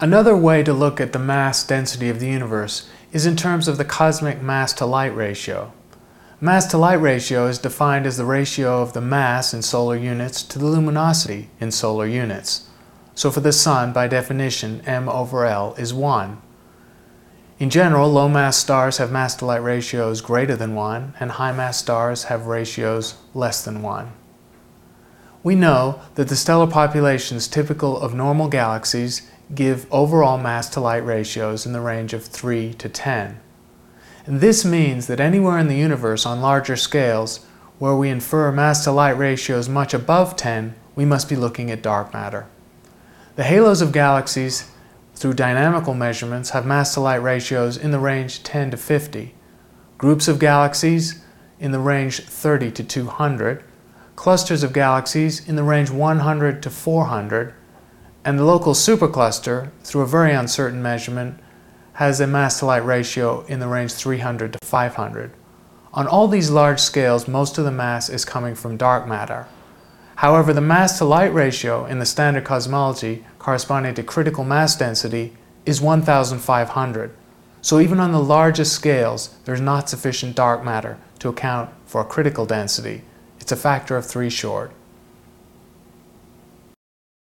Another way to look at the mass density of the universe is in terms of the cosmic mass to light ratio. Mass to light ratio is defined as the ratio of the mass in solar units to the luminosity in solar units. So for the Sun, by definition, m over L is 1. In general, low mass stars have mass to light ratios greater than 1, and high mass stars have ratios less than 1. We know that the stellar populations typical of normal galaxies give overall mass to light ratios in the range of 3 to 10. And this means that anywhere in the universe on larger scales where we infer mass to light ratios much above 10, we must be looking at dark matter. The halos of galaxies through dynamical measurements have mass to light ratios in the range 10 to 50, groups of galaxies in the range 30 to 200, clusters of galaxies in the range 100 to 400, and the local supercluster, through a very uncertain measurement, has a mass to light ratio in the range 300 to 500. On all these large scales, most of the mass is coming from dark matter. However, the mass to light ratio in the standard cosmology corresponding to critical mass density is 1,500. So even on the largest scales, there's not sufficient dark matter to account for a critical density. It's a factor of three short.